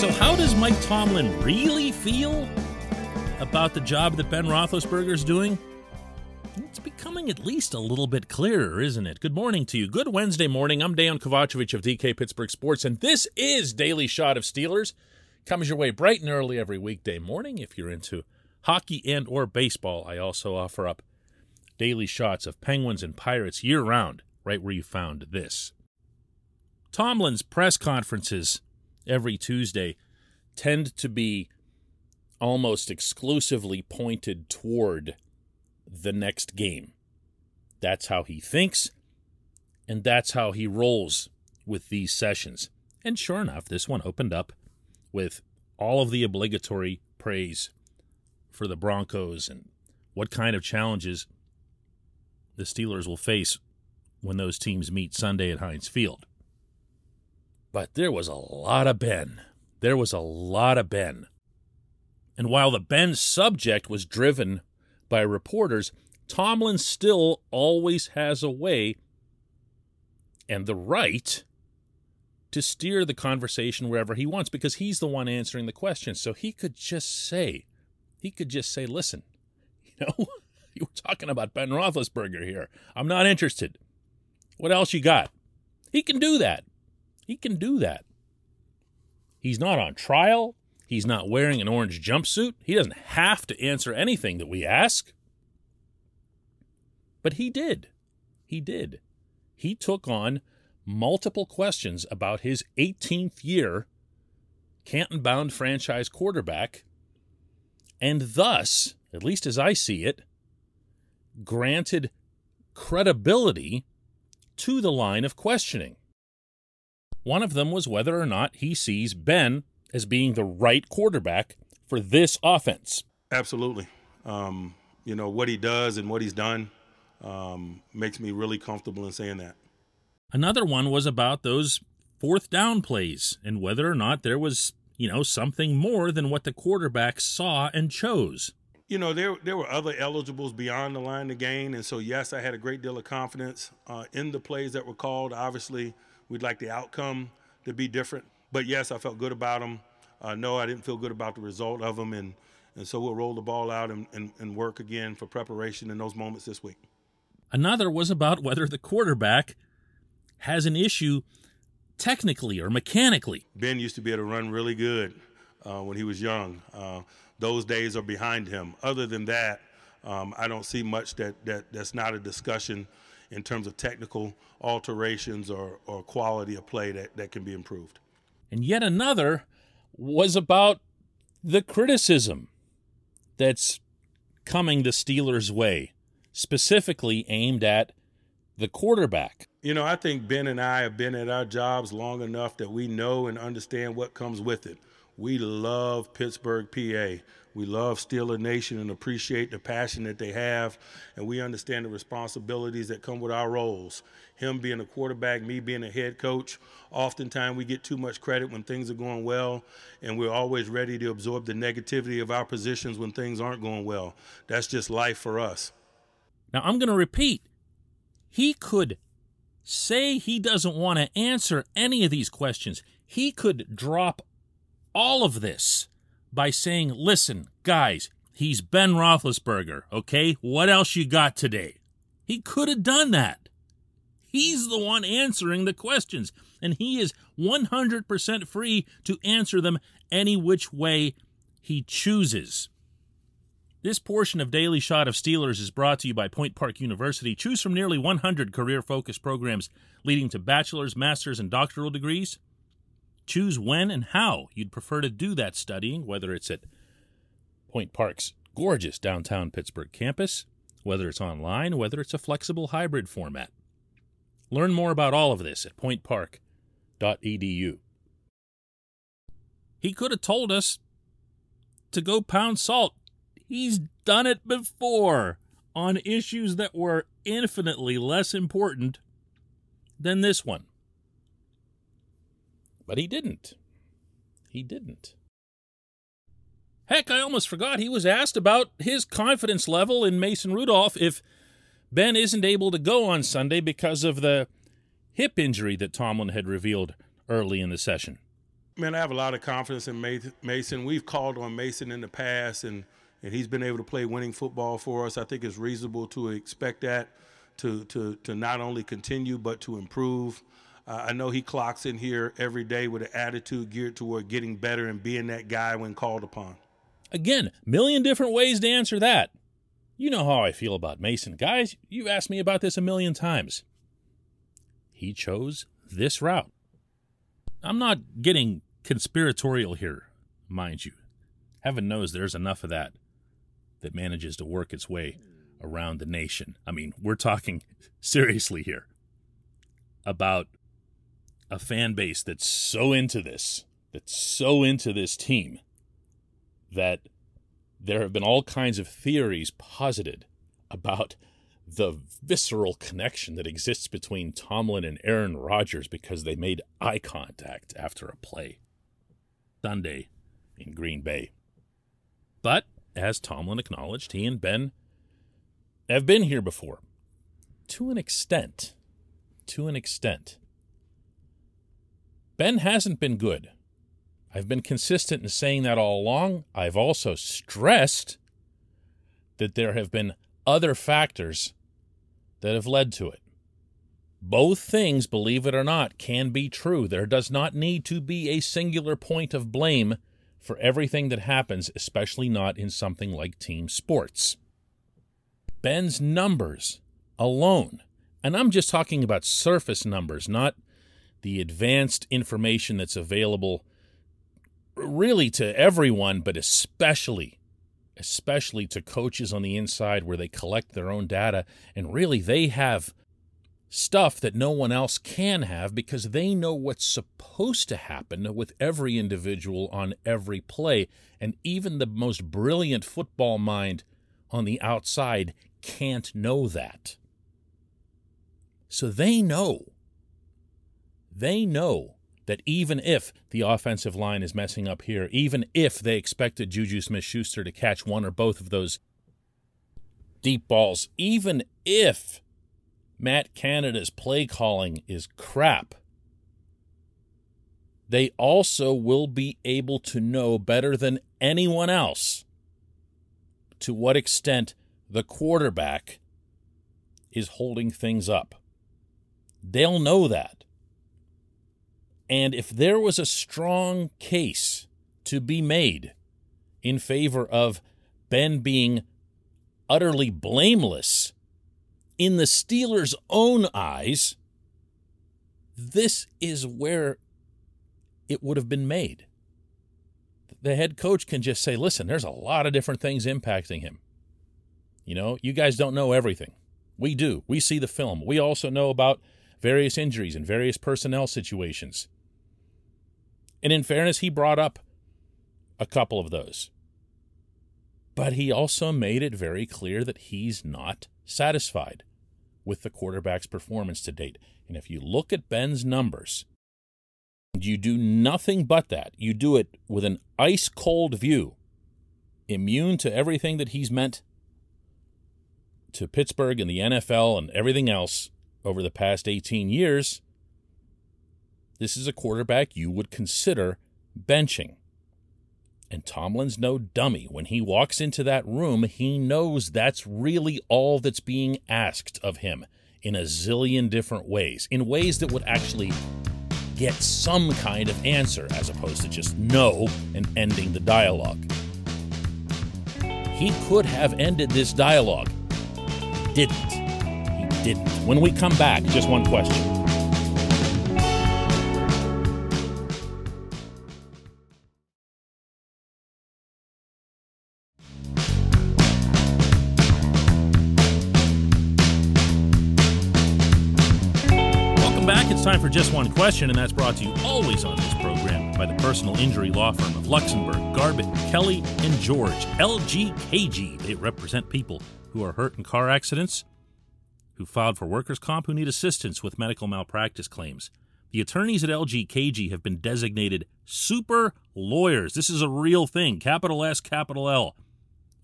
So, how does Mike Tomlin really feel about the job that Ben Roethlisberger is doing? It's becoming at least a little bit clearer, isn't it? Good morning to you. Good Wednesday morning. I'm Dan Kovacevic of DK Pittsburgh Sports, and this is Daily Shot of Steelers. Comes your way bright and early every weekday morning. If you're into hockey and or baseball, I also offer up daily shots of Penguins and Pirates year round, right where you found this. Tomlin's press conferences every Tuesday tend to be almost exclusively pointed toward the next game. That's how he thinks, and that's how he rolls with these sessions. And sure enough, this one opened up with all of the obligatory praise for the Broncos and what kind of challenges the Steelers will face when those teams meet Sunday at Heinz Field. But there was a lot of Ben. There was a lot of Ben. And while the Ben subject was driven by reporters, Tomlin still always has a way and the right to steer the conversation wherever he wants because he's the one answering the question. So he could just say, he could just say, listen, you know, you were talking about Ben Roethlisberger here. I'm not interested. What else you got? He can do that. He can do that. He's not on trial. He's not wearing an orange jumpsuit. He doesn't have to answer anything that we ask. But he did. He did. He took on multiple questions about his 18th year Canton bound franchise quarterback, and thus, at least as I see it, granted credibility to the line of questioning. One of them was whether or not he sees Ben as being the right quarterback for this offense. Absolutely. Um, you know, what he does and what he's done um, makes me really comfortable in saying that. Another one was about those fourth down plays and whether or not there was, you know, something more than what the quarterback saw and chose. You know, there there were other eligibles beyond the line to gain, and so yes, I had a great deal of confidence uh, in the plays that were called. Obviously, We'd like the outcome to be different. But yes, I felt good about them. Uh, no, I didn't feel good about the result of them. And, and so we'll roll the ball out and, and, and work again for preparation in those moments this week. Another was about whether the quarterback has an issue technically or mechanically. Ben used to be able to run really good uh, when he was young. Uh, those days are behind him. Other than that, um, I don't see much that, that that's not a discussion in terms of technical alterations or, or quality of play that, that can be improved. And yet another was about the criticism that's coming the Steelers' way, specifically aimed at the quarterback. You know, I think Ben and I have been at our jobs long enough that we know and understand what comes with it. We love Pittsburgh, PA. We love Steeler Nation and appreciate the passion that they have, and we understand the responsibilities that come with our roles. Him being a quarterback, me being a head coach, oftentimes we get too much credit when things are going well, and we're always ready to absorb the negativity of our positions when things aren't going well. That's just life for us. Now, I'm going to repeat he could say he doesn't want to answer any of these questions. He could drop all of this by saying, listen, guys, he's Ben Roethlisberger, okay? What else you got today? He could have done that. He's the one answering the questions, and he is 100% free to answer them any which way he chooses. This portion of Daily Shot of Steelers is brought to you by Point Park University. Choose from nearly 100 career focused programs leading to bachelor's, master's, and doctoral degrees. Choose when and how you'd prefer to do that studying, whether it's at Point Park's gorgeous downtown Pittsburgh campus, whether it's online, whether it's a flexible hybrid format. Learn more about all of this at pointpark.edu. He could have told us to go pound salt. He's done it before on issues that were infinitely less important than this one. But he didn't. He didn't. Heck, I almost forgot he was asked about his confidence level in Mason Rudolph if Ben isn't able to go on Sunday because of the hip injury that Tomlin had revealed early in the session. Man, I have a lot of confidence in Mason. We've called on Mason in the past, and, and he's been able to play winning football for us. I think it's reasonable to expect that to, to, to not only continue, but to improve. Uh, I know he clocks in here every day with an attitude geared toward getting better and being that guy when called upon. Again, million different ways to answer that. You know how I feel about Mason. Guys, you've asked me about this a million times. He chose this route. I'm not getting conspiratorial here, mind you. Heaven knows there's enough of that that manages to work its way around the nation. I mean, we're talking seriously here about a fan base that's so into this, that's so into this team, that there have been all kinds of theories posited about the visceral connection that exists between Tomlin and Aaron Rodgers because they made eye contact after a play Sunday in Green Bay. But as Tomlin acknowledged, he and Ben have been here before. To an extent. To an extent. Ben hasn't been good. I've been consistent in saying that all along. I've also stressed that there have been other factors that have led to it. Both things, believe it or not, can be true. There does not need to be a singular point of blame for everything that happens, especially not in something like team sports. Ben's numbers alone, and I'm just talking about surface numbers, not the advanced information that's available really to everyone, but especially especially to coaches on the inside where they collect their own data and really they have stuff that no one else can have because they know what's supposed to happen with every individual on every play. And even the most brilliant football mind on the outside can't know that. So they know. They know that even if the offensive line is messing up here, even if they expected Juju Smith Schuster to catch one or both of those deep balls, even if Matt Canada's play calling is crap, they also will be able to know better than anyone else to what extent the quarterback is holding things up. They'll know that. And if there was a strong case to be made in favor of Ben being utterly blameless in the Steelers' own eyes, this is where it would have been made. The head coach can just say, listen, there's a lot of different things impacting him. You know, you guys don't know everything. We do. We see the film. We also know about various injuries and various personnel situations. And in fairness, he brought up a couple of those. But he also made it very clear that he's not satisfied with the quarterback's performance to date. And if you look at Ben's numbers, you do nothing but that. You do it with an ice cold view, immune to everything that he's meant to Pittsburgh and the NFL and everything else over the past 18 years. This is a quarterback you would consider benching. And Tomlin's no dummy. When he walks into that room, he knows that's really all that's being asked of him in a zillion different ways, in ways that would actually get some kind of answer as opposed to just no and ending the dialogue. He could have ended this dialogue. Didn't. He didn't. When we come back, just one question. Time for just one question, and that's brought to you always on this program by the personal injury law firm of Luxenberg, Garbett, Kelly, and George, LGKG. They represent people who are hurt in car accidents, who filed for workers' comp, who need assistance with medical malpractice claims. The attorneys at LGKG have been designated super lawyers. This is a real thing, capital S, capital L,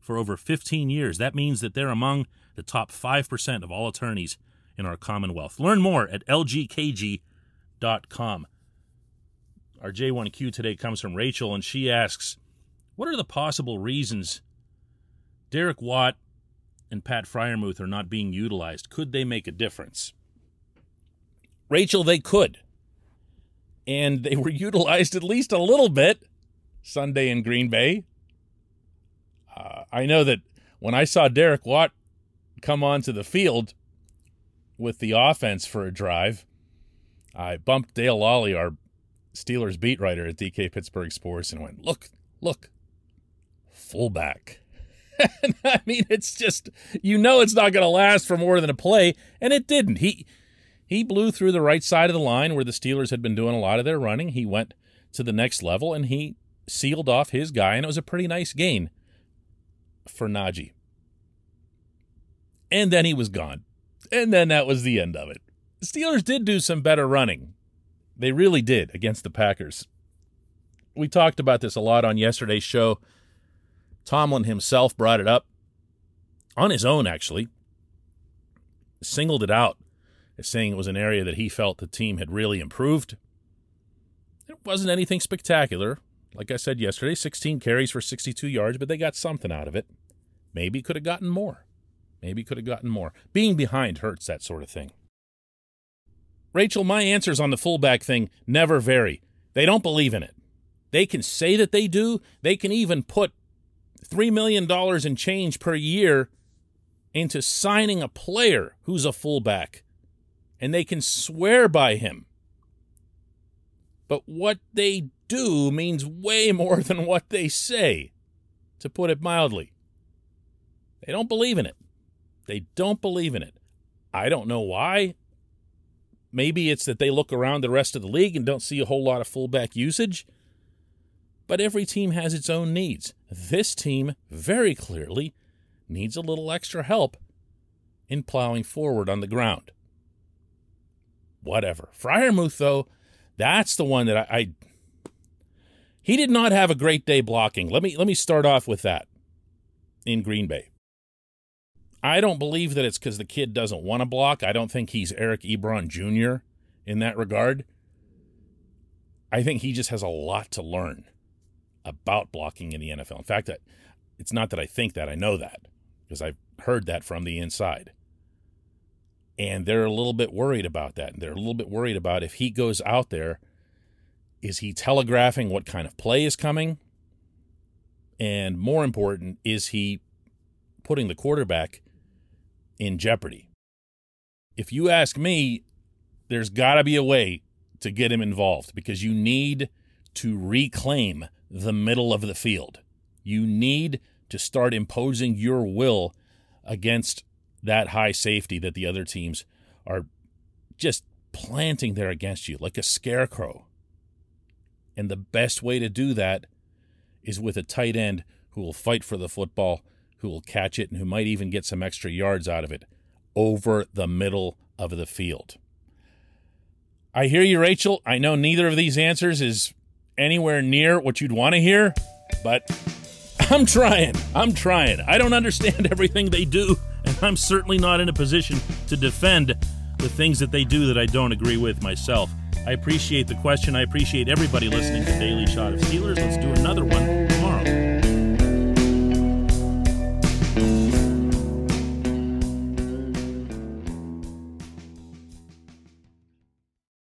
for over 15 years. That means that they're among the top 5% of all attorneys in our Commonwealth. Learn more at lgkg.com. Our J1Q today comes from Rachel, and she asks, What are the possible reasons Derek Watt and Pat Freiermuth are not being utilized? Could they make a difference? Rachel, they could. And they were utilized at least a little bit Sunday in Green Bay. Uh, I know that when I saw Derek Watt come onto the field with the offense for a drive, I bumped Dale Lolley, our Steelers beat writer at DK Pittsburgh Sports, and went, Look, look, fullback. I mean, it's just, you know, it's not going to last for more than a play, and it didn't. He, he blew through the right side of the line where the Steelers had been doing a lot of their running. He went to the next level and he sealed off his guy, and it was a pretty nice gain for Najee. And then he was gone. And then that was the end of it. Steelers did do some better running. They really did against the Packers. We talked about this a lot on yesterday's show. Tomlin himself brought it up on his own, actually, singled it out as saying it was an area that he felt the team had really improved. It wasn't anything spectacular. Like I said yesterday, 16 carries for 62 yards, but they got something out of it. Maybe could have gotten more. Maybe could have gotten more. Being behind hurts, that sort of thing. Rachel, my answers on the fullback thing never vary. They don't believe in it. They can say that they do. They can even put $3 million in change per year into signing a player who's a fullback, and they can swear by him. But what they do means way more than what they say, to put it mildly. They don't believe in it. They don't believe in it. I don't know why. Maybe it's that they look around the rest of the league and don't see a whole lot of fullback usage. But every team has its own needs. This team, very clearly, needs a little extra help in plowing forward on the ground. Whatever. Freiermuth, though, that's the one that I, I he did not have a great day blocking. Let me let me start off with that in Green Bay. I don't believe that it's because the kid doesn't want to block. I don't think he's Eric Ebron Jr. in that regard. I think he just has a lot to learn about blocking in the NFL. In fact, it's not that I think that, I know that because I've heard that from the inside. And they're a little bit worried about that. They're a little bit worried about if he goes out there, is he telegraphing what kind of play is coming? And more important, is he putting the quarterback in jeopardy? If you ask me, there's got to be a way to get him involved because you need to reclaim the middle of the field. You need to start imposing your will against that high safety that the other teams are just planting there against you like a scarecrow. And the best way to do that is with a tight end who will fight for the football, who will catch it, and who might even get some extra yards out of it over the middle of the field. I hear you, Rachel. I know neither of these answers is anywhere near what you'd want to hear, but I'm trying. I'm trying. I don't understand everything they do, and I'm certainly not in a position to defend the things that they do that I don't agree with myself. I appreciate the question. I appreciate everybody listening to Daily Shot of Steelers. Let's do another one